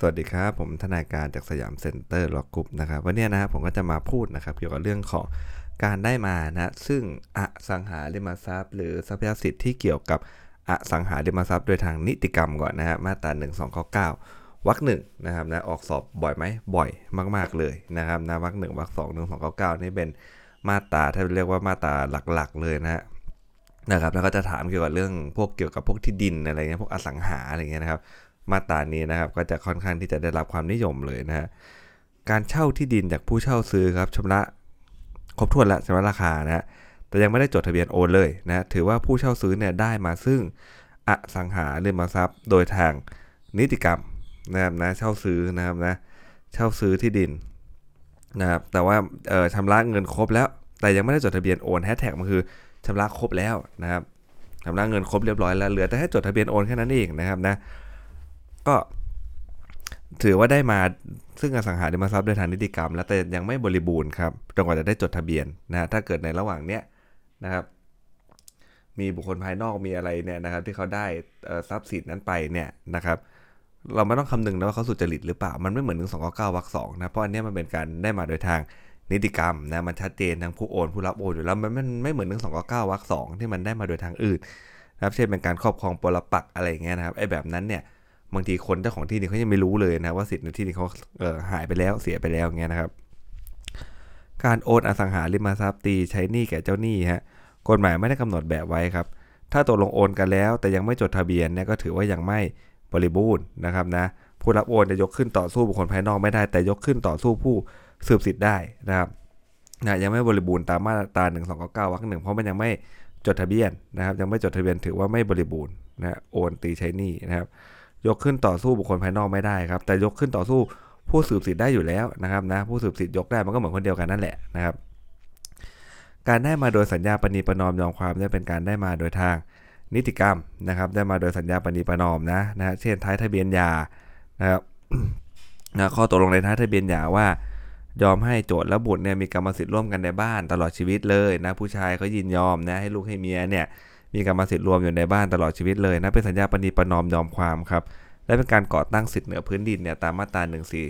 สวัสดีครับ ผมทนายการจาก Siam Center Law Group นะครับวันนี้นะครับผมก็จะมาพูดนะครับเกี่ยวกับเรื่องของการได้มานะซึ่งอสังหาริมทรัพย์ หรือทรัพยสิทธิที่เกี่ยวกับอสังหาริมทรัพย์โดยทางนิติกรรมก่อนนะฮะมาตรา1 2 9 9วรรคหนึ่งนะครับนะออกสอบบ่อยไหมบ่อยมาก ๆเลยนะครับนะวรรคหนึ่งวรรคสองหนึ่งสองเก้าเก้านี่เป็นมาตราถ้าเรียกว่ามาตราหลักๆ เลยนะฮะนะครับแล้วก็จะถามเกี่ยวกับเรื่องพวกเกี่ยวกับพวกที่ดินอะไรเงี้ยพวกอสังหาอะไรเงี้ยนะครับ มาตรานี้นะครับ ก็จะค่อนข้างที่จะได้รับความนิยมเลยนะฮะการเช่าที่ดินจากผู้เช่าซื้อครับชำระครบถ้วนแล้วชำระราคานะฮะแต่ยังไม่ได้จดทะเบียนโอนเลยนะถือว่าผู้เช่าซื้อเนี่ยได้มาซึ่งอสังหาริมทรัพย์ โดยทางนิติกรรมนะครับนะเช่าซื้อนะครับนะเช่าซื้อที่ดินนะครับแต่ว่าเออชำระเงินครบแล้ว แต่ยังไม่ได้จดทะเบียนโอนแฮชแท็กมันคือชำระครบแล้วนะครับชำระเงินครบเรียบร้อยแล้วเหลือแต่ให้จดทะเบียนโอนแค่นั้นเองนะครับนะ ก็ถือว่าได้มาซึ่งอสังหาริมทรัพย์โดยทางนิติกรรม แล้วแต่ยังไม่บริบูรณ์ครับจนกว่าจะได้จดทะเบียนนะถ้าเกิดในระหว่างเนี้ยนะครับ มีบุคคลภายนอกมีอะไรเนี่ยนะครับ ที่เขาได้ทรัพย์สินนั้นไปเนี่ยนะครับ เราไม่ต้องคำนึงนะว่าเขาสุจริตหรือเปล่า มันไม่เหมือนหนึ่งสองเก้าวรรคสองนะเพราะอันนี้มันเป็นการได้มาโดยทางนิติกรรมนะมันชัดเจนทั้งผู้โอนผู้รับโอนอยู่แล้วมันมันไม่เหมือนหนึ่งสองเก้าวรรคสองที่มันได้มาโดยทางอื่นนะครับเช่นเป็นการครอบครองปรปักอะไรอย่างเงี้ยนะครับไอ้แบบนั้นเนี่ย บางทีคนเจ้าของที่ดินเขายังไม่รู้เลยนะว่าสิทธิ์ในที่ดินเขาเหายไปแล้วเสียไปแล้วเงี้ยนะครับ การโอนอสังหาริมทรัพย์ตีใช้หนี้แก่เจ้าหนี้ฮะกฎหมายไม่ได้กำหนดแบบไว้ครับ ถ้าตกลงโอนกันแล้ว แต่ยังไม่จดทะเบียนเนี่ยก็ถือว่ายังไม่บริบูรณ์นะครับนะผู้รับโอนจะยกขึ้นต่อสู้บุคคลภายนอกไม่ได้ แต่ยกขึ้นต่อสู้ผู้สืบสิทธิ์ได้นะครับนะยังไม่บริบูรณ์ตามมาตรา1 2 9 9วรรคหนึ่งเพราะมันยังไม่จดทะเบียนนะครับ ยังไม่จดทะเบียนถือว่าไม่บริบูรณ์นะโอนตีใช้หนี้นะครับ ยกขึ้นต่อสู้บุคคลภายนอกไม่ได้ครับ แต่ยกขึ้นต่อสู้ผู้สืบสิทธิ์ได้อยู่แล้วนะครับนะผู้สืบสิทธิ์ยกได้มันก็เหมือนคนเดียวกันนั่นแหละนะครับ การได้มาโดยสัญญาปณีประนอมยอมความได้เป็นการได้มาโดยทางนิติกรรมนะครับ ได้มาโดยสัญญาปณีประนอมนะนะเช่นท้ายทะเบียนยานะครับนะข้อตกลงในท้ายทะเบียนหยาว่ายอมให้โจทย์และบุตรเนี่ยมีกรรมสิทธิ์ร่วมกันในบ้านตลอดชีวิตเลยนะผู้ชายเขายินยอมนะให้ลูกให้เมียเนี่ย มีกรรมสิทธิ์รวมอยู่ในบ้านตลอดชีวิตเลยนะเป็นสัญญาปณีประนอมยอมความครับและเป็นการก่อตั้งสิทธิ์เหนือพื้นดินเนี่ยตามมาตรา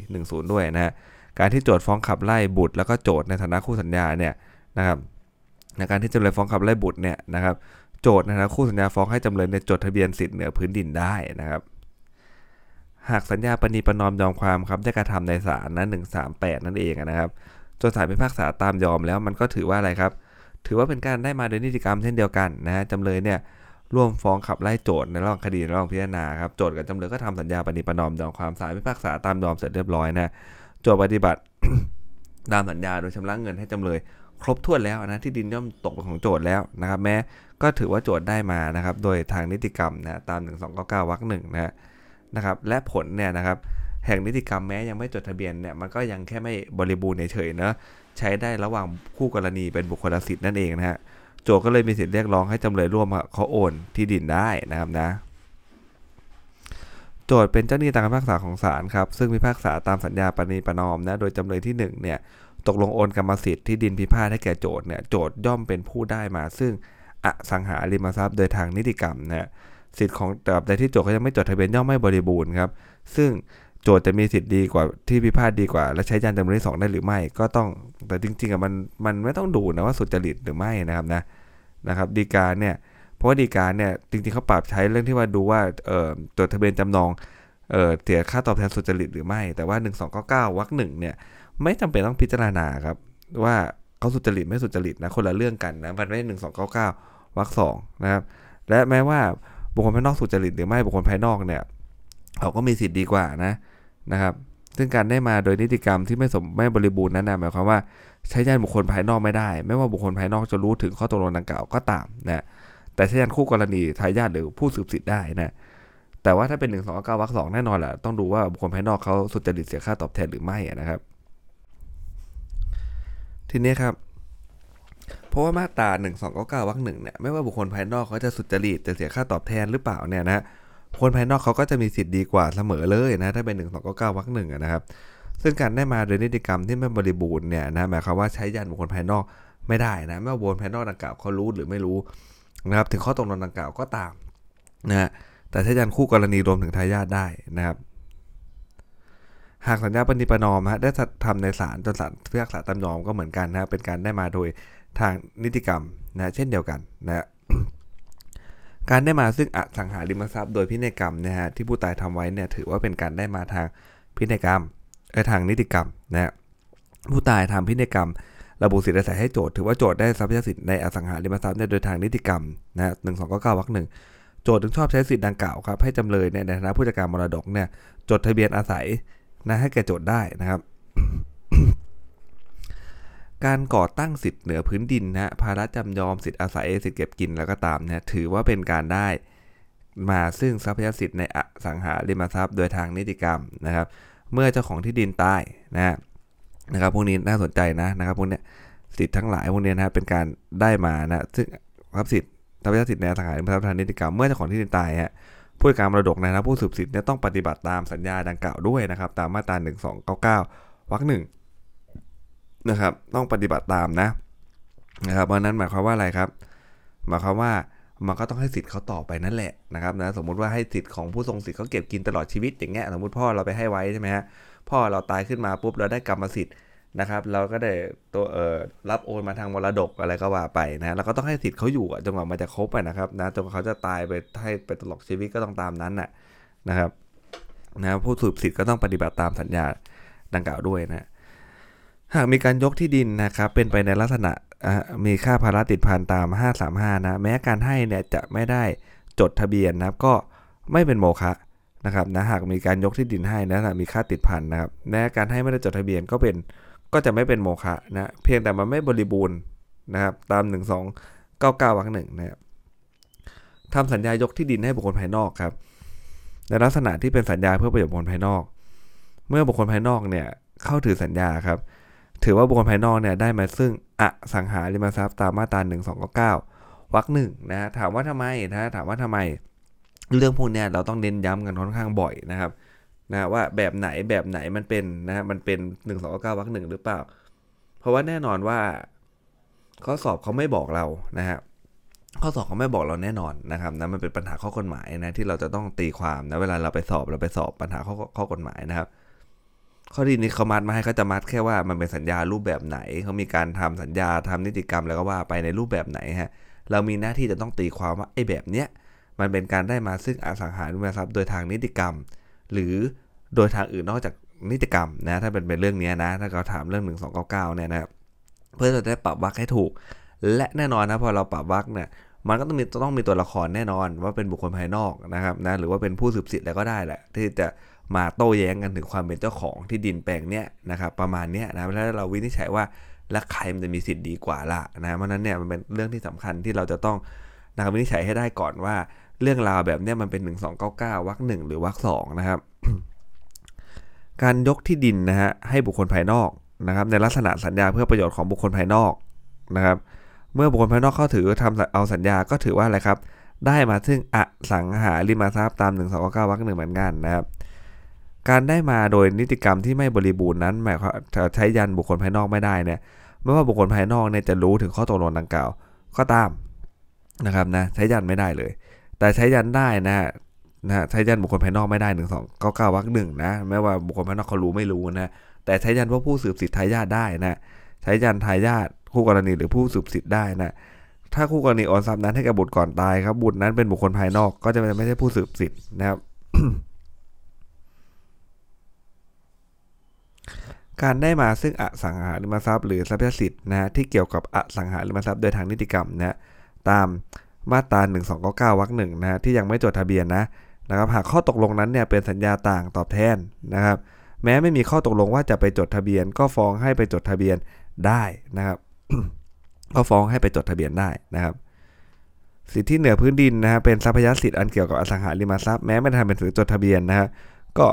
1410 ด้วยนะฮะการที่โจทย์ฟ้องขับไล่บุตร แล้วก็โจทย์ในฐานะคู่สัญญาเนี่ยนะครับในการที่จำเลยฟ้องขับไล่บุตรเนี่ยนะครับโจทย์ในฐานะคู่สัญญาฟ้องให้จำเลยในจดทะเบียนสิทธิ์เหนือพื้นดินได้นะครับหากสัญญาปณีประนอมยอมความครับได้กระทำในศาลนั้น138 นั่นเองนะครับจนศาลพิพากษาตามยอมแล้วมันก็ถือว่าอะไรครับ ถือว่าเป็นการได้มาโดยนิติกรรมเช่นเดียวกันนะฮะจำเลยเนี่ยร่วมฟ้องขับไล่โจทย์ในระหว่างคดีในระหว่างพิจารณาครับโจทย์กับจำเลยก็ทำสัญญาปณีปนอมยอมความศาลพิพากษาตามยอมเสร็จเรียบร้อยนะโจทย์ปฏิบัติตามสัญญาโดยชำระเงินให้จำเลยครบถ้วนแล้วนะที่ดินย่อมตกเป็นของโจทย์แล้วนะครับ แม้ก็ถือว่าโจทย์ได้มานะครับ โดยทางนิติกรรมนะตาม 1299วรรคหนึ่งนะนะครับ และผลเนี่ยนะครับแห่งนิติกรรมแม้ยังไม่จดทะเบียนเนี่ยมันก็ยังแค่ไม่บริบูรณ์เฉยๆนะ ใช้ได้ระหว่างคู่กรณีเป็นบุคคลสิทธิ์นั่นเองนะฮะโจก็เลยมีสิทธิ์เรียกร้องให้จำเลยร่วมเขาโอนที่ดินได้นะครับนะ โจทย์เป็นเจ้าหนี้ตามคำพิพากษาของศาลครับ ซึ่งพิพากษาตามสัญญาปณีประนอมนะโดยจำเลยที่1เนี่ยตกลงโอนกรรมสิทธิ์ที่ดินพิพาทให้แก่โจทย์เนี่ยโจทย์ย่อมเป็นผู้ได้มา ซึ่งอสังหาริมทรัพย์โดยทางนิติกรรมนะสิทธิ์ของตราบใดที่โจทย์เขายังไม่จดทะเบียนย่อมไม่บริบูรณ์ครับ ซึ่ง โจทย์จะมีสิทธิ์ดีกว่าที่พิพาทดีกว่า และใช้ยันจำเลยที่สองได้หรือไม่ ก็ต้องแต่จริงๆอะมันมันไม่ต้องดูนะว่าสุจริตหรือไม่นะครับนะนะครับดีกาเนี่ยเพราะว่าดีกาเนี่ยจริงๆเขาปรับใช้เรื่องที่ว่าดูว่าเอ่อจดทะเบียนจำนองเอ่อเสียค่าตอบแทนสุจริตหรือไม่ แต่ว่า 1299วรรคหนึ่งเนี่ยไม่จำเป็นต้องพิจารณาครับว่าเขาสุจริตไม่สุจริตนะคนละเรื่องกันนะมันไม่หนึ่งสองเก้าเก้าวรรคสองนะครับและแม้ว่าบุคคลภายนอกสุจริตหรือไม่บุคคลภายนอกเนี่ยเขาก็มีสิทธิ์ดีกว่านะ นะครับ ซึ่งการได้มาโดยนิติกรรมที่ไม่สมไม่บริบูรณ์นั้นนะหมายความว่าใช้ยันบุคคลภายนอกไม่ได้ ไม่ว่าบุคคลภายนอกจะรู้ถึงข้อตกลงดังกล่าวก็ตามนะแต่ใช้ยันคู่กรณีทายาทหรือผู้สืบสิทธิ์ได้นะแต่ว่าถ้าเป็นหนึ่งสองเก้าวรรคสองแน่นอนแหละต้องดูว่าบุคคลภายนอกเขาสุจริตเสียค่าตอบแทนหรือไม่นะครับ ทีนี้ครับเพราะว่ามาตรา1 2 9 9วรรคหนึ่งเนี่ยไม่ว่าบุคคลภายนอกเขาจะสุจริตจะเสียค่าตอบแทนหรือเปล่าเนี่ยนะ คนภายนอกเขาก็จะมีสิทธิ์ดีกว่าเสมอเลยนะถ้าเป็น1 2 9 9วรรคหนึ่งนะครับซึ่งการได้มาโดยนิติกรรมที่ไม่บริบูรณ์เนี่ยนะหมายความว่าใช้ยันบุคคลภายนอกไม่ได้นะไม่ว่าบุคคลภายนอกดังกล่าวเขารู้หรือไม่รู้นะครับถึงข้อตกลงดังกล่าวก็ตามนะแต่ใช้ยันคู่กรณีรวมถึงทายาทได้นะครับหากสัญญาปณิปนอมฮะได้ทำในศาลจนศาลพิพากษาตามยอมก็เหมือนกันนะเป็นการได้มาโดยทางนิติกรรมนะเช่นเดียวกันนะ การได้มาซึ่งอสังหาริมทรัพย์โดยพินัยกรรมนะฮะที่ผู้ตายทำไว้เนี่ยถือว่าเป็นการได้มาทางพินัยกรรมเออทางนิติกรรมนะฮะผู้ตายทำพินัยกรรม ระบุสิทธิอาศัยให้โจทย์ถือว่าโจทย์ได้ทรัพยสิทธิ์ในอสังหาริมทรัพย์เนี่ยโดยทางนิติกรรมนะหนึ่งสองเก้าเก้าวรรคหนึ่งโจทย์ถึงชอบใช้สิทธิ์ดังกล่าวครับให้จำเลยในฐานะผู้จัดการมรดกเนี่ยจดทะเบียนอาศัยนะให้แก่โจทย์ได้นะครับ การก่อตั้งสิทธิ์เหนือพื้นดินนะภาระจำยอมสิทธิ์อาศัยสิทธิ์เก็บกินแล้วก็ตามเนี่ยถือว่าเป็นการได้มาซึ่งทรัพยสิทธิ์ในอสังหาริมทรัพย์โดยทางนิติกรรมนะครับ เมื่อเจ้าของที่ดินตายนะนะครับพวกนี้น่าสนใจนะนะครับพวกนี้สิทธิ์ทั้งหลายพวกนี้นะเป็นการได้มานะซึ่งทรัพย์สิทธิ์ทรัพยสิทธิ์ในอสังหาริมทรัพย์ทางนิติกรรมเมื่อเจ้าของที่ดินตายฮะผู้การมรดกนะครับผู้สืบสิทธิ์เนี่ยต้องปฏิบัติตามสัญญาดังกล่าวด้วยนะครับ ตามมาตรา 1299วรรคหนึ่ง นะครับ ต้องปฏิบัติตามนะนะครับเพราะนั้นหมายความว่าอะไรครับ หมายความว่ามันก็ต้องให้สิทธิ์เขาต่อไปนั่นแหละนะครับนะสมมุติว่าให้สิทธิ์ของผู้ทรงสิทธิ์เขาเก็บกินตลอดชีวิตอย่างเงี้ยสมมติพ่อเราไปให้ไว้ใช่ไหมฮะพ่อเราตายขึ้นมาปุ๊บเราได้กรรมสิทธิ์นะครับ เราก็ได้ตัวเอ่อรับโอนมาทางมรดกอะไรก็ว่าไปนะเราก็ต้องให้สิทธิ์เขาอยู่จนกว่ามันจะครบไปนะครับนะจนเขาจะตายไปให้ไปตลอดชีวิตก็ต้องตามนั้นน่ะนะครับนะผู้สืบสิทธิ์ก็ต้องปฏิบัติตามสัญญาดังกล่าวด้วยนะ หากมีการยกที่ดินนะครับเป็นไปในลักษณะมีค่าภาระติดพันตาม 535 นะ แม้การให้เนี่ยจะไม่ได้จดทะเบียนนะครับก็ไม่เป็นโมฆะนะครับนะหากมีการยกที่ดินให้นะมีค่าติดพันนะครับแม้การให้ไม่ได้จดทะเบียนก็เป็นก็จะไม่เป็นโมฆะนะเพียงแต่มันไม่บริบูรณ์นะครับตาม 1299วรรคหนึ่งนะครับทำสัญญายกที่ดินให้บุคคลภายนอกครับในลักษณะที่เป็นสัญญาเพื่อประโยชน์บุคคลภายนอก เมื่อบุคคลภายนอกเนี่ยเข้าถือสัญญาครับ ถือว่าบุคคลภายนอกเนี่ยได้มาซึ่งอสังหาริมทรัพย์ตามมาตรา1 2 9 9วรรคหนึ่งนะถามว่าทำไมนะถามว่าทำไม เรื่องพวกนี้เราต้องเน้นย้ำกันค่อนข้างบ่อยนะครับนะว่าแบบไหนแบบไหนมันเป็นนะมันเป็น1 2 9 9วรรคหนึ่งหรือเปล่า เพราะว่าแน่นอนว่าข้อสอบเขาไม่บอกเรานะฮะข้อสอบเขาไม่บอกเราแน่นอนนะครับนะมันเป็นปัญหาข้อกฎหมายนะที่เราจะต้องตีความนะเวลาเราไปสอบเราไปสอบปัญหาข้อข้อกฎหมายนะครับ ข้อดีนี้เขามัดมาให้เขาจะมัดแค่ว่ามันเป็นสัญญารูปแบบไหนเขามีการทำสัญญาทำนิติกรรมแล้วก็ว่าไปในรูปแบบไหนฮะเรามีหน้าที่จะต้องตีความว่าไอ้แบบเนี้ยมันเป็นการได้มาซึ่งอสังหาริมทรัพย์โดยทางนิติกรรม หรือโดยทางอื่นนอกจากนิติกรรมนะถ้าเป็นเป็นเรื่องนี้นะถ้าเราถามเรื่อง 1 2 9 9เนี่ยนะเพื่อจะได้ปรับวรรคให้ถูก และแน่นอนนะพอเราปรับวรรคเนี่ยมันก็ต้องมีต้องมีตัวละครแน่นอนว่าเป็นบุคคลภายนอกนะครับนะหรือว่าเป็นผู้สืบสิทธิ์อะไรก็ได้แหละที่จะ มาโต้แย้งกันถึงความเป็นเจ้าของที่ดินแปลงเนี้ยนะครับประมาณเนี้ยนะแล้วเราวินิจฉัยว่าแล้วใครมันจะมีสิทธิ์ดีกว่าล่ะนะเพราะนั้นเนี่ยมันเป็นเรื่องที่สำคัญที่เราจะต้องนะครับวินิจฉัยให้ได้ก่อนว่า เรื่องราวแบบเนี้ยมันเป็น 1299วรรคหนึ่งหรือวรรคสองนะครับ การยกที่ดินนะฮะให้บุคคลภายนอกนะครับ ในลักษณะสัญญาเพื่อประโยชน์ของบุคคลภายนอกนะครับ เมื่อบุคคลภายนอกเข้าถือทำเอาสัญญาก็ถือว่าอะไรครับ ได้มาซึ่งอสังหาริมทรัพย์ตาม1 2 9วรรคหนึ่งเหมือนกันนะครับ การได้มาโดยนิติกรรมที่ไม่บริบูรณ์นั้นหมายความใช้ยันบุคคลภายนอกไม่ได้เนี่ยไม่ว่าบุคคลภายนอกเนี่ยจะรู้ถึงข้อตกลงดังกล่าว ก็ตามนะครับนะใช้ยันไม่ได้เลย แต่ใช้ยันได้นะนะใช้ยันบุคคลภายนอกไม่ได้หนึ่งสองเก้าเก้าวรรคหนึ่งนะไม่ว่าบุคคลภายนอกเขารู้ไม่รู้นะแต่ใช้ยันว่าผู้สืบสิทธิ์ทายาทได้นะใช้ยันทายาทคู่กรณีหรือผู้สืบสิทธิ์ได้นะถ้าคู่กรณีโอนทรัพย์นั้นให้กับบุตรก่อนตายครับบุตรนั้นเป็นบุคคลภายนอกก็จะไม่ใช่ผู้สืบสิทธิ์นะครับ การได้มาซึ่งอสังหาริมทรัพย์หรือทรัพยสิทธิ์นะที่เกี่ยวกับอสังหาริมทรัพย์โดยทางนิติกรรมนะตามมาตรา1299วรรคหนึ่งนะที่ยังไม่จดทะเบียนนะนะครับหากข้อตกลงนั้นเนี่ยเป็นสัญญาต่างตอบแทนนะครับ แม้ไม่มีข้อตกลงว่าจะไปจดทะเบียน ก็ฟ้องให้ไปจดทะเบียนได้นะครับก็ฟ้องให้ไปจดทะเบียนได้นะครับ สิทธิเหนือพื้นดินนะฮะเป็นทรัพยสิทธิ์อันเกี่ยวกับอสังหาริมทรัพย์แม้ไม่ทำเป็นสือจดทะเบียนนะฮะก็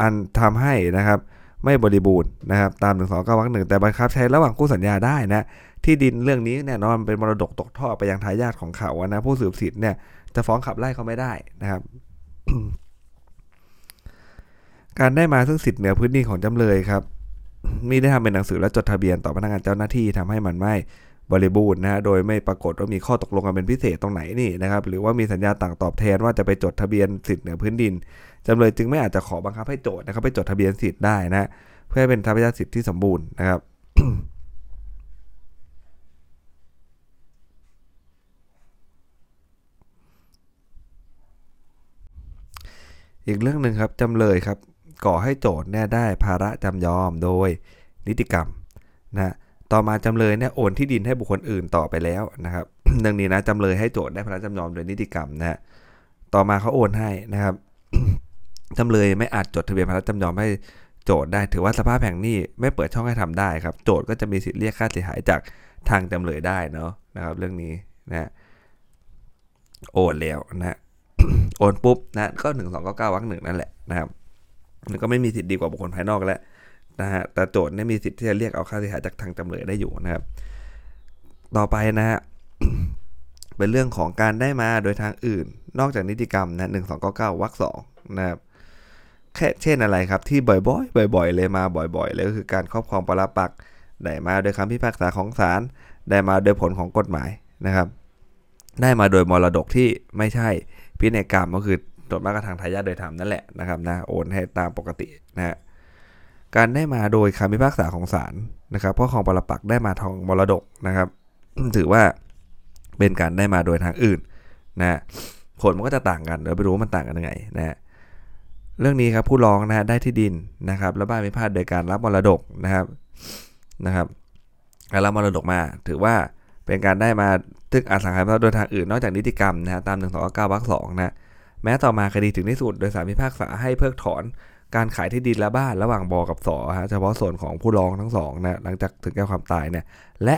อันทำให้นะครับ ไม่บริบูรณ์นะครับตาม1 2 9วรรคหนึ่งแต่บังคับใช้ระหว่างคู่สัญญาได้นะที่ดินเรื่องนี้แน่นอนเป็นมรดกตกทอดไปยังทายาทของเขานะผู้สืบสิทธิ์เนี่ยจะฟ้องขับไล่เขาไม่ได้นะครับ การได้มาซึ่งสิทธิ์เหนือพื้นที่ของจำเลยครับมีได้ทำเป็นหนังสือและจดทะเบียนต่อพนักงานเจ้าหน้าที่ทำให้มันไม่บริบูรณ์นะโดยไม่ปรากฏว่ามีข้อตกลงกันเป็นพิเศษตรงไหนนี่นะครับหรือว่ามีสัญญาต่างตอบแทนว่าจะไปจดทะเบียนสิทธิ์เหนือพื้นดิน จำเลยจึงไม่อาจจะขอบังคับให้โจทย์นะครับไปจดทะเบียนสิทธิ์ได้นะเพื่อให้เป็นทรัพยสิทธิ์ที่สมบูรณ์นะครับอีกเรื่องหนึ่งครับจำเลยครับก่อให้โจทย์เนี่ยได้ภาระจำยอมโดยนิติกรรมนะต่อมาจำเลยเนี่ยโอนที่ดินให้บุคคลอื่นต่อไปแล้วนะครับดังนี้นะจำเลยให้โจทย์ได้ภาระจำยอมโดยนิติกรรมนะฮะต่อมาเขาโอนให้นะครับ จำเลยไม่อาจจดทะเบียนภาระจำยอมให้โจทย์ได้ถือว่าสภาพแห่งนี้ไม่เปิดช่องให้ทำได้ครับ โจทย์ก็จะมีสิทธิ์เรียกค่าเสียหายจากทางจำเลยได้เนาะนะครับ เรื่องนี้นะโอนแล้วนะโอนปุ๊บนะก็หนึ่งสองเก้าเก้าวรรคหนึ่งนั่นแหละนะครับมันก็ไม่มีสิทธิ์ดีกว่าบุคคลภายนอกแล้วนะฮะแต่โจทย์เนี่ยมีสิทธิ์ที่จะเรียกเอาค่าเสียหายจากทางจำเลยได้อยู่นะครับ ต่อไปนะฮะเป็นเรื่องของการได้มาโดยทางอื่น นอกจากนิติกรรมนะหนึ่งสองเก้าเก้าวรรคสองนะครับ เช่นอะไรครับที่บ่อยๆ บ่อย ๆ เลยมาบ่อยๆเลยก็คือการครอบครองปรปักษ์ได้มาโดยคำพิพากษาของศาลได้มาโดยผลของกฎหมายนะครับ ได้มาโดยมรดกที่ไม่ใช่พินัยกรรมก็คือโดมากกระทางทายาทโดยธรรมนั่นแหละนะครับนะโอนให้ตามปกตินะฮะการได้มาโดยคำพิพากษาของศาลนะครับเพราะของปรปักษ์ได้มาทองมรดกนะครับ ถือว่าเป็นการได้มาโดยทางอื่นนะผลมันก็จะต่างกันเดี๋ยวไปรู้ว่ามันต่างกันยังไงนะฮะ เรื่องนี้ครับผู้ร้องนะฮะได้ที่ดินนะครับแล้วบ้านพิพาทโดยการรับมรดกนะครับนะครับการรับมรดกมา ถือว่าเป็นการได้มาตึกอสังหาริมทรัพย์โดยทางอื่นนอกจากนิติกรรมนะฮะตาม1 2 9วรรคสองนะแม้ต่อมาคดีถึงที่สุด โดยสารพิพากษาให้เพิกถอนการขายที่ดินและบ้านระหว่างบอกับสอฮะเฉพาะส่วนของผู้ร้องทั้งสองนะหลังจากถึงแก่ความตายเนี่ยและ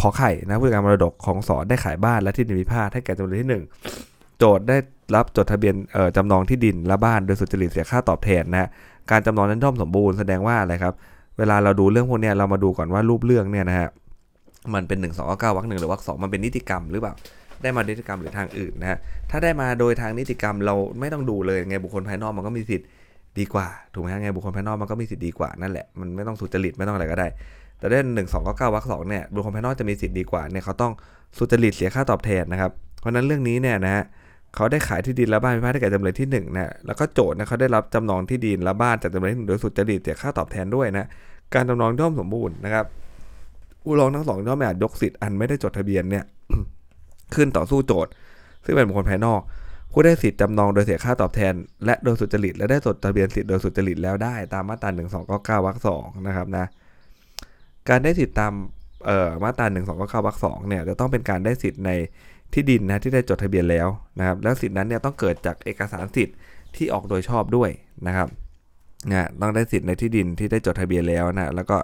ขอไข่นะผู้จัดการมรดกของสอได้ขายบ้านและที่ดินพิพาทให้แก่จำเลยที่ 1 โจทย์ได้รับจดทะเบียนจำนองที่ดินและบ้านโดยสุจริตเสียค่าตอบแทนนะฮะการจำนองนั้นย่อมสมบูรณ์แสดงว่าอะไรครับ เวลาเราดูเรื่องพวกนี้เรามาดูก่อนว่ารูปเรื่องเนี่ยนะฮะมันเป็น 1 2 9 9วรรคหนึ่งหรือวรรคสองมันเป็นนิติกรรมหรือเปล่าได้มานิติกรรมหรือทางอื่นนะฮะถ้าได้มาโดยทางนิติกรรมเราไม่ต้องดูเลยไงบุคคลภายนอกมันก็มีสิทธิ์ดีกว่าถูกไหมฮะไงบุคคลภายนอกมันก็มีสิทธิ์ดีกว่านั่นแหละมันไม่ต้องสุจริตไม่ต้องอะไรก็ได้ แต่เรื่องหนึ่งสองเก้าวรรคสองเนี่ยบุคคลภายนอกจะมีสิทธิ์ดีกว่าเนี่ยเขาต้องสุจริตเสียค่าตอบแทนนะครับเพราะนั้นเรื่องนี้เนี่ยนะฮะ เขาได้ขายที่ดินและบ้านพิพาทให้แก่จำเลยที่1นะแล้วก็โจทย์นะเขาได้รับจำนองที่ดินและบ้านจากจำเลยที่หนึ่งโดยสุจริตเสียค่าตอบแทนด้วยนะการจำนองย่อมสมบูรณ์นะครับผู้ร้องทั้งสองย่อมอาจยกสิทธิ์อันไม่ได้จดทะเบียนเนี่ยขึ้นต่อสู้โจทย์ ซึ่งเป็นบุคคลภายนอกผู้ได้สิทธิ์จำนองโดยเสียค่าตอบแทน และโดยสุจริต และได้จดทะเบียนสิทธิ์โดยสุจริตแล้วได้ตามมาตรา1 2 9 9วรรคสองนะครับนะการได้สิทธิ์ตามเอ่อมาตรา1 2 9 9วรรคสองเนี่ยจะต้องเป็นการได้สิทธิ์ใน ที่ดินนะที่ได้จดทะเบียนแล้วนะครับ แล้วสิทธินั้นเนี่ยต้องเกิดจากเอกสารสิทธิ์ที่ออกโดยชอบด้วยนะครับนะต้องได้สิทธิ์ในที่ดินที่ได้จดทะเบียนแล้วนะแล้วก็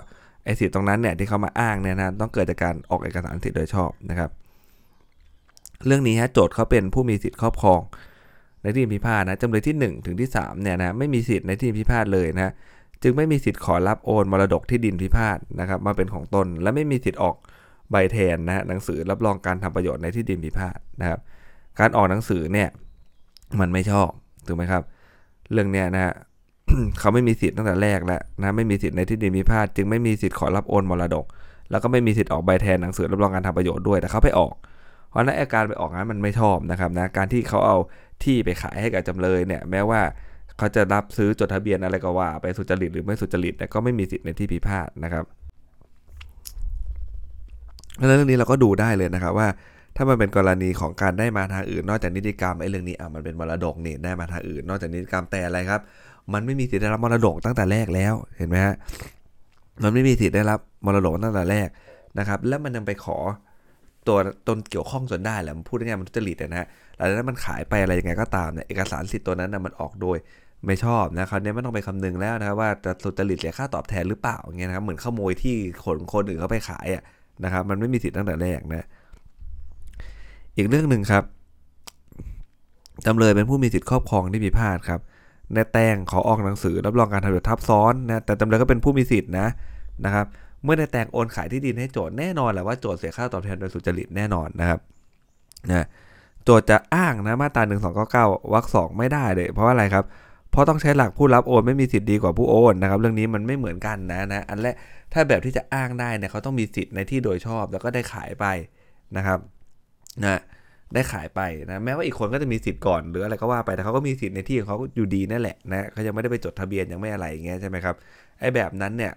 ไอ้สิทธิ์ตรงนั้นเนี่ยที่เขามาอ้างเนี่ยนะต้องเกิดจากการออกเอกสารสิทธิ์โดยชอบนะครับ เรื่องนี้ฮะโจทย์เขาเป็นผู้มีสิทธิ์ครอบครอง ในที่ดินพิพาทนะจำเลยที่ 1 ถึงที่3เนี่ยนะไม่มีสิทธิ์ในที่ดินพิพาทเลยนะจึงไม่มีสิทธิ์ขอรับโอนมรดกที่ดินพิพาทนะครับ มาเป็นของตน และไม่มีสิทธิ์ออก ใบแทนนะฮะหนังสือรับรองการทำประโยชน์ในที่ดินพิพาทนะครับ การออกหนังสือเนี่ยมันไม่ชอบถูกไหมครับ เรื่องเนี้ยนะฮะเขาไม่มีสิทธิ์ตั้งแต่แรกแล้วนะไม่มีสิทธิ์ในที่ดินพิพาทจึงไม่มีสิทธิ์ขอรับโอนมรดก แล้วก็ไม่มีสิทธิ์ออกใบแทนหนังสือรับรองการทำประโยชน์ด้วยแต่เขาไปออก เพราะนั้นอาการไปออกนั้นมันไม่ชอบนะครับนะการที่เขาเอาที่ไปขายให้กับจำเลยเนี่ยแม้ว่าเขาจะรับซื้อจดทะเบียนอะไรก็ว่า ไปสุจริตหรือไม่สุจริตแต่ก็ไม่มีสิทธิ์ในที่พิพาทนะครับ แล้วเรื่องนี้เราก็ดูได้เลยนะครับว่า ถ้ามันเป็นกรณีของการได้มาทางอื่น นอกจากนิติกรรมไอ้เรื่องนี้อะมันเป็นมรดกนี่ได้มาทางอื่น นอกจากนิติกรรมแต่อะไรครับ มันไม่มีสิทธิ์ได้รับมรดกตั้งแต่แรกแล้วเห็นไหมฮะมันไม่มีสิทธิ์ได้รับมรดกตั้งแต่แรกนะครับ แล้วมันยังไปขอตัวตนเกี่ยวข้องจนได้แหละมันพูดง่ายๆมันทุจริตนะฮะหลังจากนั้นมันขายไปอะไรยังไงก็ตามเนี่ยเอกสารสิทธิ์ตัวนั้นนะมันออกโดยไม่ชอบนะคราวนี้ไม่ต้องไปคำนึงแล้วนะครับว่าจะสุจริตเสียค่าตอบแทนหรือเปล่าเงี้ยนะครับเหมือนขโมยที่คนคนอื่นเขาไปขายอะ นะครับ มันไม่มีสิทธิ์ตั้งแต่แรกนะ อีกเรื่องหนึ่งครับจำเลยเป็นผู้มีสิทธิ์ครอบครองที่พิพาทครับในแตงขอออกหนังสือรับรองการทำประโยชน์ทับซ้อนนะ แต่จำเลยก็เป็นผู้มีสิทธิ์นะนะครับ เมื่อในแตงโอนขายที่ดินให้โจทย์แน่นอนแหละว่าโจทย์เสียค่าตอบแทนโดยสุจริตแน่นอนนะครับนะโจทย์จะอ้างนะมาตรา1 2 9 9วรรคสองไม่ได้เลย เพราะว่าอะไรครับ เพราะต้องใช้หลักผู้รับโอนไม่มีสิทธิ์ดีกว่าผู้โอนนะครับ เรื่องนี้มันไม่เหมือนกันนะนะ อันแรก ถ้าแบบที่จะอ้างได้เนี่ยเขาต้องมีสิทธิ์ในที่โดยชอบ แล้วก็ได้ขายไปนะครับนะได้ขายไปนะแม้ว่าอีกคนก็จะมีสิทธิ์ก่อนหรืออะไรก็ว่าไปแต่เขาก็มีสิทธิ์ในที่ของเขาอยู่ดีนั่นแหละนะเขายังไม่ได้ไปจดทะเบียนยังไม่อะไรอย่างเงี้ยใช่ไหมครับไอ้แบบนั้นเนี่ย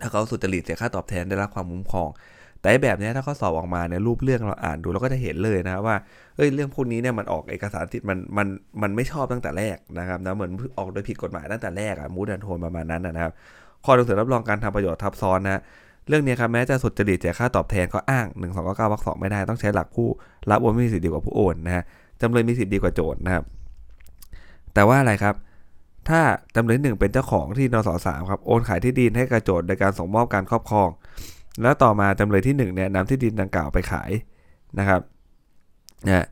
ถ้าเขาสุจริตเสียค่าตอบแทนได้รับความคุ้มครอง แต่แบบนี้ถ้าเขาสอบออกมาเนี่ยรูปเรื่องเราอ่านดูเราก็จะเห็นเลยนะว่าเอ้ยเรื่องพวกนี้เนี่ยมันออกเอกสารสิทธิ์มันมันมันไม่ชอบตั้งแต่แรกนะครับนะเหมือนออกโดยผิดกฎหมายตั้งแต่แรกอะมูดันโทนประมาณนั้นนะครับ ข้อหนังสือรับรองการทำประโยชน์ทับซ้อนนะเรื่องนี้ครับแม้จะสุดจริตเสียค่าตอบแทนก็อ้าง1 2 9 9วรรคสองไม่ได้ต้องใช้หลักผู้รับโอนม่มีสิทธิ์ดีกว่าผู้โอนนะฮะจำเลยมีสิทธิ์ดีกว่าโจทย์นะครับ แต่ว่าอะไรครับ ถ้าจำเลยหนึ่งเป็นเจ้าของที่นสสามครับโอนขายที่ดินให้กับโจทย์โดยการส่งมอบการครอบครอง แล้วต่อมาจำเลยที่1เนี่ยนำที่ดินดังกล่าวไปขายนะครับนะ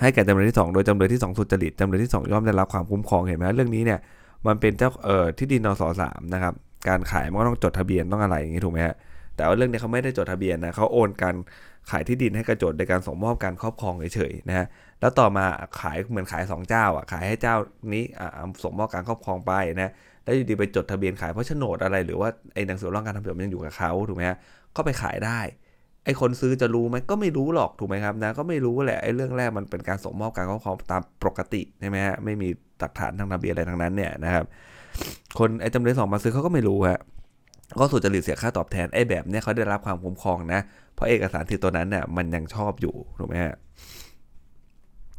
ให้แก่จำเลยที่ 2 โดยจำเลยที่ 2 สุจริตจำเลยที่ 2 ย่อมได้รับความคุ้มครองเห็นไหมเรื่องนี้เนี่ยมันเป็นเจ้าเอ่อที่ดินนสสามนะครับ การขายมันก็ต้องจดทะเบียนต้องอะไรอย่างนี้ถูกไหมฮะแต่ว่าเรื่องนี้เขาไม่ได้จดทะเบียนนะเขาโอนการขายที่ดินให้กระโจทย์โดยการส่งมอบการครอบครองเฉยๆนะฮะแล้วต่อมาขายเหมือนขาย 2 เจ้าอะขายให้เจ้านี้อ่าส่งมอบการครอบครองไปนะแล้วอยู่ดีไปจดทะเบียนขายเพราะโฉนดอะไรหรือว่าไอ้หนังสือร้องการทำประโยชน์ยังอยู่กับเขาถูกไหมฮะก็ไปขายได้ไอ้คนซื้อจะรู้ไหมก็ไม่รู้หรอกถูกไหมครับนะก็ไม่รู้แหละไอ้เรื่องแรกมันเป็นการส่งมอบการครอบครองตามปกติใช่ไหมฮะไม่มีหลักฐานทางทะเบียนอะไรทั้งนั้นเนี่ยนะครับ คนไอ้จำเลยสองมาซื้อเขาก็ไม่รู้ฮะก็สุจริตเสียค่าตอบแทนไอ้แบบเนี้ยเขาได้รับความคุ้มครองนะ เพราะเอกสารที่ตัวนั้นเนี่ยมันยังชอบอยู่ถูกไหมฮะ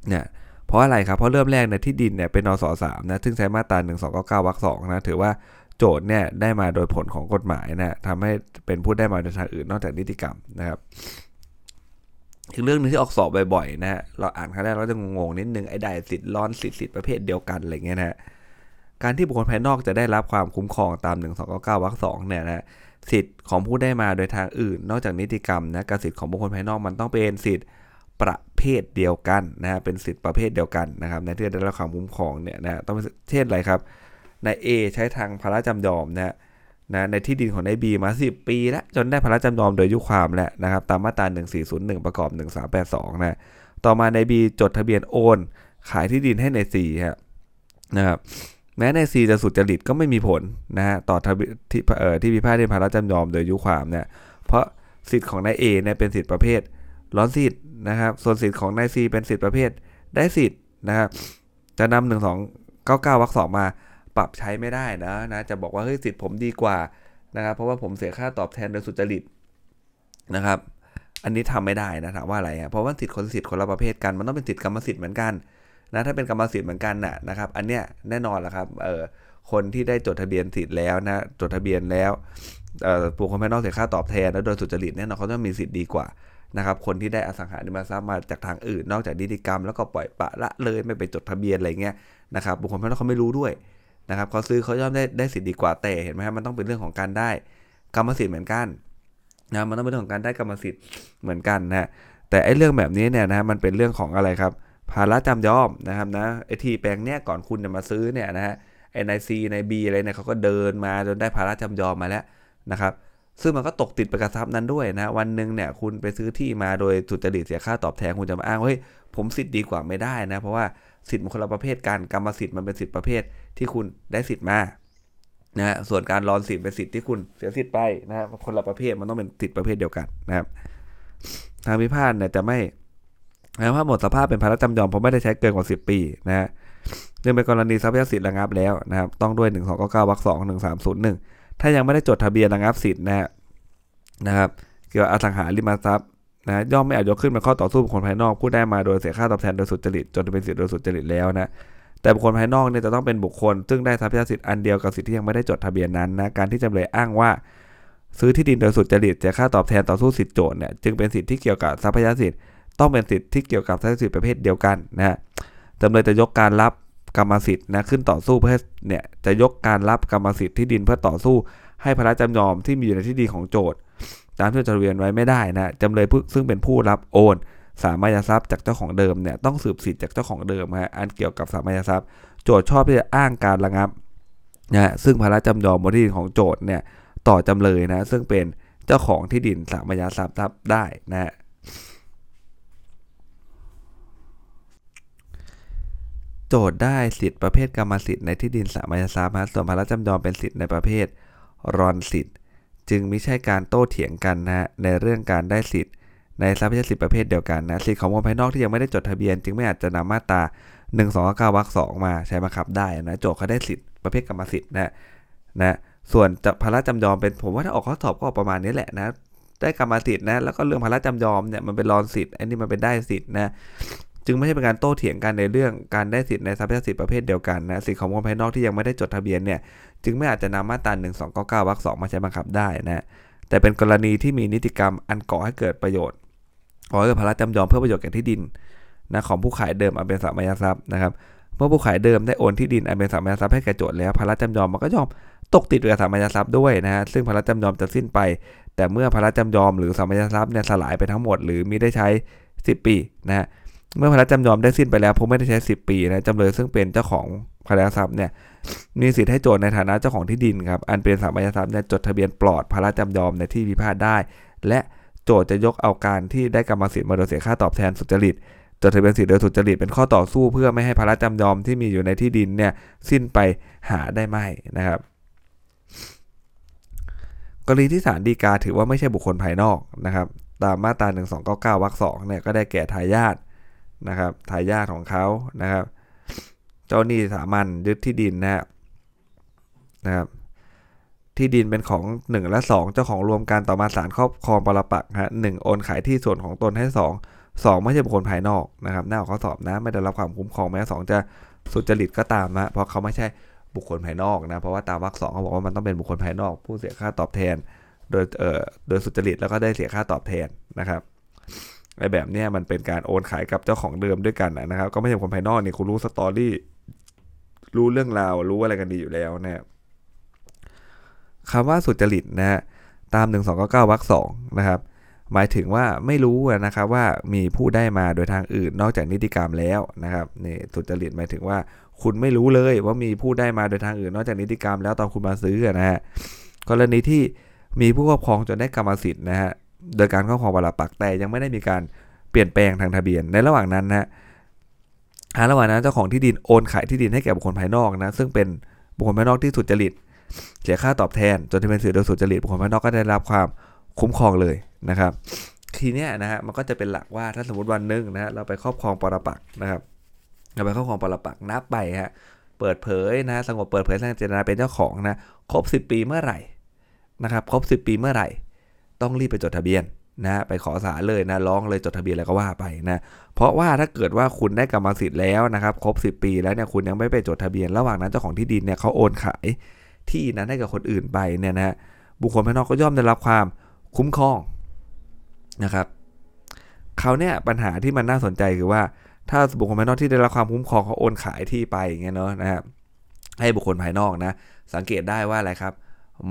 เนี่ยเพราะอะไรครับเพราะเริ่มแรกในที่ดินเนี่ยเป็นนสสามนะซึ่งใช้มาตราหนึ่งสองเก้าเก้าวรรคสองนะถือว่าโจทย์เนี่ยได้มาโดยผลของกฎหมายนะทำให้เป็นผู้ได้มาโดยทางอื่นนอกจากนิติกรรมนะครับอีกเรื่องนึงที่ออกสอบบ่อยๆนะฮะเราอ่านครั้งแรกเราจะงงๆนิดนึงไอ้ได้สิทธิ์ร้อนสิทธิ์สิทธิ์ประเภทเดียวกันอะไรเงี้ยนะ การที่บุคคลภายนอกจะได้รับความคุ้มครองตาม1 2 9 9วรรคสองเนี่ยนะสิทธิ์ของผู้ได้มาโดยทางอื่น นอกจากนิติกรรมนะกับสิทธิ์ของบุคคลภายนอกมันต้องเป็นสิทธิ์ประเภทเดียวกันนะฮะเป็นสิทธิ์ประเภทเดียวกันนะครับในที่ได้รับความคุ้มครองเนี่ยนะต้องเป็นเช่นอะไรครับนาย A ใช้ทางพระราชจำยอมนะนะในที่ดินของนาย B มา 10 ปีแล้วจนได้พระราชจำยอมโดยยุความแล้วนะครับตามมาตรา1401 ประกอบ 1382นะต่อมานาย B จดทะเบียนโอน ขายที่ดินให้นาย C ครับนะครับ แม้ในซีจะสุจริตก็ไม่มีผลนะฮะต่อที่เอ่อที่พิพาทในพาระจำยอมโดยยุความเนี่ยเพราะสิทธิ์ของนายเอเนี่ยเป็นสิทธิ์ประเภทร้อนสิทธิ์นะครับ ส่วนสิทธิ์ของนายซีเป็นสิทธิ์ประเภทได้สิทธิ์นะครับจะนำหนึ่งสองเก้าเก้าวรรคสองมาปรับใช้ไม่ได้นะนะจะบอกว่าเฮ้ยสิทธิ์ผมดีกว่านะครับ เพราะว่าผมเสียค่าตอบแทนโดยสุจริตนะครับ อันนี้ทำไม่ได้นะถามว่าอะไรอะเพราะว่าสิทธิ์คนสิทธิ์คนละประเภทกันมันต้องเป็นสิทธิ์กรรมสิทธิ์เหมือนกัน นะถ้าเป็นกรรมสิทธิ์เหมือนกันนะนะครับ อันเนี้ยแน่นอนแหละครับเออคนที่ได้จดทะเบียนสิทธิ์แล้วนะจดทะเบียนแล้วเอ่อบุคคลภายนอกเสียค่าตอบแทน แล้วโดยสุจริตแน่นอนเขาต้องมีสิทธิ์ดีกว่านะครับคนที่ได้อสังหาริมทรัพย์มาจากทางอื่น นอกจากนิติกรรม แล้วก็ปล่อยปะละเลยไม่ไปจดทะเบียนอะไรเงี้ยนะครับบุคคลภายนอกเขาไม่รู้ด้วยนะครับเขาซื้อเขาย่อมได้ได้สิทธิ์ดีกว่าแต่เห็นไหมครับมันต้องเป็นเรื่องของการได้กรรมสิทธิ์เหมือนกันนะมันต้องเป็นเรื่องของการได้กรรมสิทธิ์เหมือนกันนะแต่ไอ้เรื่องแบบนี้เนี่ยนะมันเป็นเรื่องของอะไรครับ ภาระจำยอมนะครับนะไอที่แปลงเนี้ยก่อนคุณจะมาซื้อเนี่ยนะฮะไอในซีในบีอะไรเนี่ยเขาก็เดินมาจนได้ภาระจำยอมมาแล้วนะครับ ซึ่งมันก็ตกติดไปกับทรัพย์นั้นด้วยนะ วันหนึ่งเนี่ยคุณไปซื้อที่มาโดยสุจริตเสียค่าตอบแทนคุณจะมาอ้างว่าเฮ้ยผมสิทธิ์ดีกว่าไม่ได้นะ เพราะว่าสิทธิ์มันคนละประเภทกันกรรมสิทธิ์มันเป็นสิทธิ์ประเภทที่คุณได้สิทธิ์มานะส่วนการรอนสิทธิ์เป็นสิทธิ์ที่คุณเสียสิทธิ์ไปนะคนละประเภทมันต้องเป็นสิทธิ์ประเภทเดียวกันนะครับ ทางพิพาทเนี่ยจะไม่ นะว่าหมดสภาพเป็นภาระจำยอมเพราะไม่ได้ใช้เกินกว่า 10 ปีนะฮะเนื่องเป็นกรณีทรัพยสิทธิ์ระงับแล้วนะครับ ต้องด้วย 1 2 9 9วรรค2 1 3 0 1 ถ้ายังไม่ได้จดทะเบียนระงับสิทธิ์นะฮะนะครับ เกี่ยวกับอสังหาริมทรัพย์นะย่อมไม่อาจยกขึ้นเป็นข้อต่อสู้บุคคลภายนอกผู้ได้มาโดยเสียค่าตอบแทนโดยสุจริตจนเป็นสิทธิ์โดยสุจริตแล้วนะแต่บุคคลภายนอกเนี่ยจะต้องเป็นบุคคล ซึ่งได้ทรัพยสิทธิ์อันเดียวกับสิทธิ์ที่ยังไม่ได้จดทะเบียนนั้นนะการที่จำเลยอ้างว่า ซื้อที่ดินโดยสุจริตเสียค่าตอบแทนต่อสู้สิทธิโจทย์เนี่ยจึงเป็นสิทธิ์ที่เกี่ยวกับทรัพยสิทธิ์ ต้องเป็นสิทธิ์ที่เกี่ยวกับทรัพย์สิทธิ์ประเภทเดียวกันนะฮะจำเลยจะยกการรับกรรมสิทธิ์นะขึ้นต่อสู้เพื่อเนี่ยจะยกการรับกรรมสิทธิ์ที่ดินเพื่อต่อสู้ ให้พระราชจำยอมที่มีอยู่ในที่ดินของโจทย์ตามที่จดทะเบียนไว้ไม่ได้นะจำเลยซึ่งเป็นผู้รับโอน สามารถทรัพย์จากเจ้าของเดิมเนี่ยต้องสืบสิทธิ์จากเจ้าของเดิมฮะอันเกี่ยวกับสามารถทรัพย์ โจทย์ชอบที่จะอ้างการระงับนะซึ่งพระราชจำยอมบนที่ดินของโจทย์เนี่ยต่อจำเลยนะซึ่งเป็นเจ้าของที่ดินสามารถทรัพย์ได้นะฮะ จทย์ได้สิทธิประเภทกรรมสิทธิ์ในที่ดินสามัญทรัพย์ส่วนพระราชจำยอมเป็นสิทธิ์ในประเภทรอนสิทธิ์ จึงไม่ใช่การโต้เถียงกันนะในเรื่องการได้สิทธิ์ในทรัพยสิทธิประเภทเดียวกันนะสิทธิของคคลภายนอกที่ยังไม่ได้จดทะเบียน จึงไม่อาจจะนำมาตรา1 2 9วรรคสองมาใช้บังคับได้นะโจทย์เขาได้สิทธิประเภทกรรมสิทธิ์นะนะส่วนจะพระจำยอมเป็นผมว่าถ้าออกข้อสอบก็ประมาณนี้แหละนะได้กรรมสิทธิ์นะแล้วก็เรื่องพระจำยอมเนี่ยมันเป็นรอนสิทธิ์อันนี้มันเป็นได้สิทธิ์นะ จึงไม่ใช่เป็นการโต้เถียงกันในเรื่องการได้สิทธิ์ในทรัพยสิทธิ์ประเภทเดียวกันนะสิทธิของคนภายนอกที่ยังไม่ได้จดทะเบียนเนี่ยจึงไม่อาจจะนำมาตรา1 2 9 9วรรคสองมาใช้บังคับได้นะแต่เป็นกรณีที่มีนิติกรรมอันก่อให้เกิดประโยชน์ก่อให้เกิดพระจำยอมเพื่อประโยชน์แก่ที่ดินนะของผู้ขายเดิมอันเป็นสามัญทรัพย์นะครับเมื่อผู้ขายเดิมได้โอนที่ดินอันเป็นสามัญทรัพย์ให้แก่โจทย์แล้วพระจำยอมมันก็ยอมตกติดกับสามัญทรัพย์ด้วยนะฮะซึ่งพระจำยอมจะสิ้นไป แต่เมื่อพระจำยอมหรือสามัญทรัพย์เนี่ยสลายไปทั้งหมด หรือมีได้ใช้ 10 ปีนะฮะ เมื่อพระจำยอมได้สิ้นไปแล้วผมไม่ได้ใช้ 10 ปีนะจำเลยซึ่งเป็นเจ้าของพระทรัพย์เนี่ยมีสิทธิ์ให้โจทย์ในฐานะเจ้าของที่ดินครับอันเป็นสามัญทรัพย์เนี่ยจดทะเบียนปลอดพระจำยอมในที่พิพาทได้ และโจทย์จะยกเอาการที่ได้กรรมสิทธิ์มาโดยเสียค่าตอบแทนสุจริตจดทะเบียนสิทธิ์โดยสุจริตเป็นข้อต่อสู้เพื่อไม่ให้พระจำยอมที่มีอยู่ในที่ดินเนี่ยสิ้นไปหาได้ไหมนะครับกรณีที่ศาลฎีกาถือว่าไม่ใช่บุคคลภายนอกนะครับ ตามมาตรา 1299วรรคสองเนี่ยก็ได้แก่ทายาท นะครับทายาทของเขานะครับ เจ้าหนี้สามัญยึดที่ดินนะนะครับที่ดินเป็นของ 1 และ 2 เจ้าของรวมกันต่อมาศาลครอบครองปรปักฮะหโอนขายที่ส่วนของตนให้ 2 2 ไม่ใช่บุคคลภายนอกนะครับหน้าข้อสอบนะไม่ได้รับความคุ้มครองแม้สองจะสุจริตก็ตามนะเพราะเขาไม่ใช่บุคคลภายนอกนะเพราะว่าตามวรรคสองเขาบอกว่ามันต้องเป็นบุคคลภายนอก ผู้เสียค่าตอบแทน โดยเอ่อโดยสุจริตแล้วก็ได้เสียค่าตอบแทนนะครับ ไอ้แบบเนี้ยมันเป็นการโอนขายกับเจ้าของเดิมด้วยกันนะครับ ก็ไม่ใช่คคลภายนอกนี่คุณรู้สตอรี่รู้เรื่องราวรู้อะไรกันดีอยู่แล้วนะคำว่าสุจริตนะฮะตาม1 2 9 9วรรคสองนะครับ หมายถึงว่าไม่รู้นะครับว่ามีผู้ได้มาโดยทางอื่น นอกจากนิติกรรมแล้วนะครับนี่สุจริตหมายถึงว่าคุณไม่รู้เลยว่ามีผู้ได้มาโดยทางอื่น นอกจากนิติกรรมแล้วตอนคุณมาซื้อนะฮะกรณีที่มีผู้ครอบครองจนได้กรรมสิทธิ์นะฮะ โดยการครอบครองปรปักแต่ยังไม่ได้มีการเปลี่ยนแปลงทางทะเบียน ในระหว่างนั้นนะระหว่างนั้นเจ้าของที่ดินโอนขายที่ดินให้แก่บุคคลภายนอกนะซึ่งเป็นบุคคลภายนอกที่สุจริตเสียค่าตอบแทนจนที่เป็นสื่อโดยสุจริตบุคคลภายนอกก็ได้รับความคุ้มครองเลยนะครับ ทีเนี้ยนะฮะมันก็จะเป็นหลักว่าถ้าสมมติวันหนึ่งนะฮะเราไปครอบครองปรปักนะครับเราไปครอบครองปรปักนับไปฮะเปิดเผยนะสงบเปิดเผยแสดงเจตนาเป็นเจ้าของนะครบ 10 ปีเมื่อไหร่นะครับครบ 10 ปีเมื่อไหร่ ต้องรีบไปจดทะเบียนนะไปขอศาลเลยนะร้องเลยจดทะเบียนแล้วก็ว่าไปนะเพราะว่าถ้าเกิดว่าคุณได้กรรมสิทธิ์แล้วนะครับครบ 10 ปีแล้วเนี่ยคุณยังไม่ไปจดทะเบียน ระหว่างนั้นเจ้าของที่ดินเนี่ยเขาโอนขายที่นั้นให้กับคนอื่นไปเนี่ยนะบุคคลภายนอกก็ย่อมได้รับความคุ้มครองนะครับเขาเนี่ยปัญหาที่มันน่าสนใจคือว่า ถ้าบุคคลภายนอกที่ได้รับความคุ้มครองเขาโอนขายที่ไปอย่างเงี้ยเนาะนะครับให้บุคคลภายนอกนะสังเกตได้ว่าอะไรครับ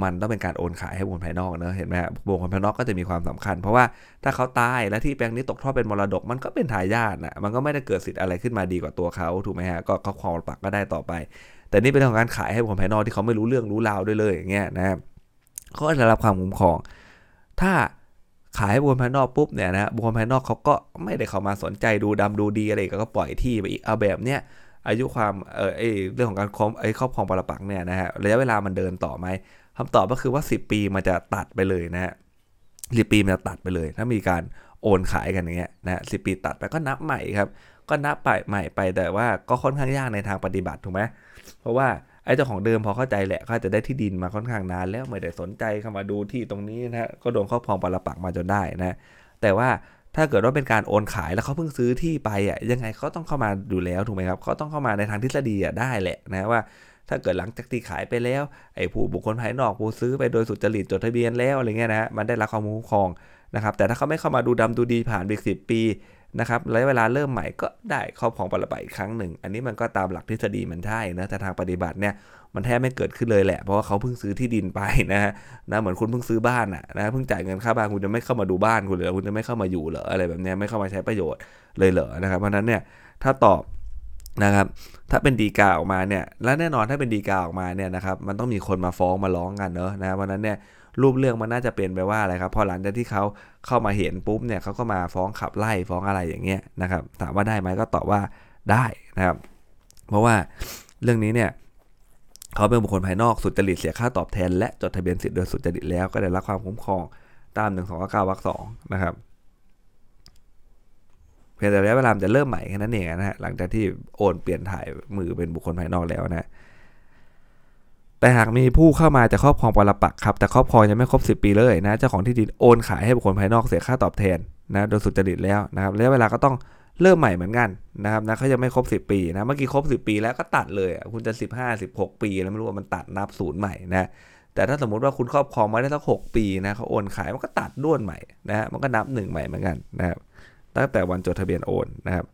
มันต้องเป็นการโอนขายให้บุคคลภายนอกเนอะเห็นไหมบุคคลภายนอกก็จะมีความสำคัญ เพราะว่าถ้าเขาตายแล้วที่แปลงนี้ตกทอดเป็นมรดก มันก็เป็นทายาทนะมันก็ไม่ได้เกิดสิทธิ์อะไรขึ้นมาดีกว่าตัวเขาถูกไหมฮะก็ครอบครองปักก็ได้ต่อไป แต่นี่เป็นเรื่องของการขายให้บุคคลภายนอกที่เขาไม่รู้เรื่องรู้ราวด้วยเลยอย่างเงี้ยนะครับเขาจะรับความคุ้มครอง ถ้าขายให้บุคคลภายนอกปุ๊บเนี่ยนะบุคคลภายนอกเขาก็ไม่ได้เข้ามาสนใจดูดำดูดีอะไรก็ปล่อยที่ไปอีกเอาแบบเนี้ยอายุความเออเรื่องของการครอบไอ้ครอบครองปรปักเนี่ยนะฮะระยะเวลามันเดินต่อไหม คำตอบก็คือว่า 10 ปีมันจะตัดไปเลยนะฮะสิปีมันจะตัดไปเลย ถ้ามีการโอนขายกันอย่างเงี้ยนะสิปีตัดไปก็นับใหม่ครับ ก็นับไปใหม่ไปแต่ว่าก็ค่อนข้างยากในทางปฏิบัติถูกไหมเพราะว่าไอ้เจ้าของเดิมพอเข้าใจแหละเขาจะได้ที่ดินมาค่อนข้างนานแล้วไม่ได้สนใจเข้ามาดูที่ตรงนี้นะก็โดนครอบครองปรปักมาจนได้นะแต่ว่าถ้าเกิดว่าเป็นการโอนขายแล้วเขาเพิ่งซื้อที่ไปอะยังไงเขาต้องเข้ามาดูแล้วถูกไหมครับเขาต้องเข้ามาในทางทฤษฎีอะได้แหละนะว่า ถ้าเกิดหลังจากที่ขายไปแล้วไอ้ผู้บุคคลภายนอกผู้ซื้อไปโดยสุจริตจดทะเบียนแล้วอะไรเงี้ยนะมันได้รับความคุ้มครองนะครับแต่ถ้าเขาไม่เข้ามาดูดำดูดีผ่านไปสิปีนะครับระยะเวลาเริ่มใหม่ก็ได้ครอบครองปรปักอีกครั้งหนึ่ง อันนี้มันก็ตามหลักทฤษฎีมันใช่นะแต่ทางปฏิบัติเนี่ยมันแทบไม่เกิดขึ้นเลยแหละ เพราะว่าเขาเพิ่งซื้อที่ดินไปนะฮะนะเหมือนคุณเพิ่งซื้อบ้านอะนะเพิ่งจ่ายเงินค่าบ้านคุณจะไม่เข้ามาดูบ้านคุณเลยคุณจะไม่เข้ามาอยู่เหรออะไรแบบนี้ไม่เข้ามาใช้ประโยชน์เลยเหรอนะครับเพราะนั้นเนี่ยถ้าตอบ นะครับถ้าเป็นดีกาออกมาเนี่ยและแน่นอนถ้าเป็นดีกาออกมาเนี่ยนะครับมันต้องมีคนมาฟ้องมาร้องกันเนอะนะเพราะนั้นเนี่ยรูปเรื่องมันน่าจะเป็นไปว่าอะไรครับพอหลังจากที่เขาเข้ามาเห็นปุ๊บเนี่ยเขาก็มาฟ้องขับไล่ฟ้องอะไรอย่างเงี้ยนะครับถามว่าได้ไหมก็ตอบว่าได้นะครับ เพราะว่าเรื่องนี้เนี่ยเขาเป็นบุคคลภายนอกสุจริตเสียค่าตอบแทน และจดทะเบียนสิทธิ์โดยสุจริตแล้วก็ได้รับความคุ้มครองตาม1 2 9วรรคสองนะครับ พียงแต่ระยะเวลามจะเริ่มใหม่แค่นั้นเองนะฮะหลังจากที่โอนเปลี่ยนถ่ายมือเป็นบุคคลภายนอกแล้วนะแต่หากมีผู้เข้ามาจะครอบครองปรปักครับแต่ครอบครองยังไม่ครบ 10 ปีเลยนะเจ้าของที่ดินโอนขายให้บุคคลภายนอกเสียค่าตอบแทนนะโดยสุจริตแล้วนะครับระยะเวลาก็ต้องเริ่มใหม่เหมือนกันนะครับนะเขายังไม่ครบ 10 ปีนะเมื่อกี้ครบ 10 ปีแล้วก็ตัดเลยคุณจะ 15 16 ปีแล้วไม่รู้ว่ามันตัดนับศูนย์ใหม่นะแต่ถ้าสมมุติว่าคุณครอบครองมาได้สัก6ปีนะเขาโอนขายมันก็ตัดด้วนใหม่นะฮะมันก็นับหนึ่งใหม่เหมือนกันนะครับ ตั้งแต่วันจดทะเบียนโอนนะครับ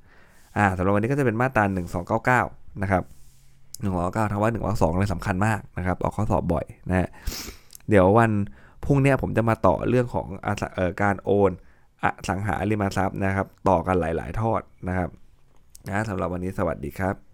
อ่าสำหรับวันนี้ก็จะเป็นมาตรา1299 นะครับ199ทั้งว่า1ว่า2เลยสำคัญมากนะครับ ออกข้อสอบบ่อยนะฮะเดี๋ยววันพรุ่งนี้ผมจะมาต่อเรื่องของอาสเอ่อการโอนอสังหาริมทรัพย์นะครับ ต่อกันหลาย ๆ ทอดนะครับนะสำหรับวันนี้สวัสดีครับ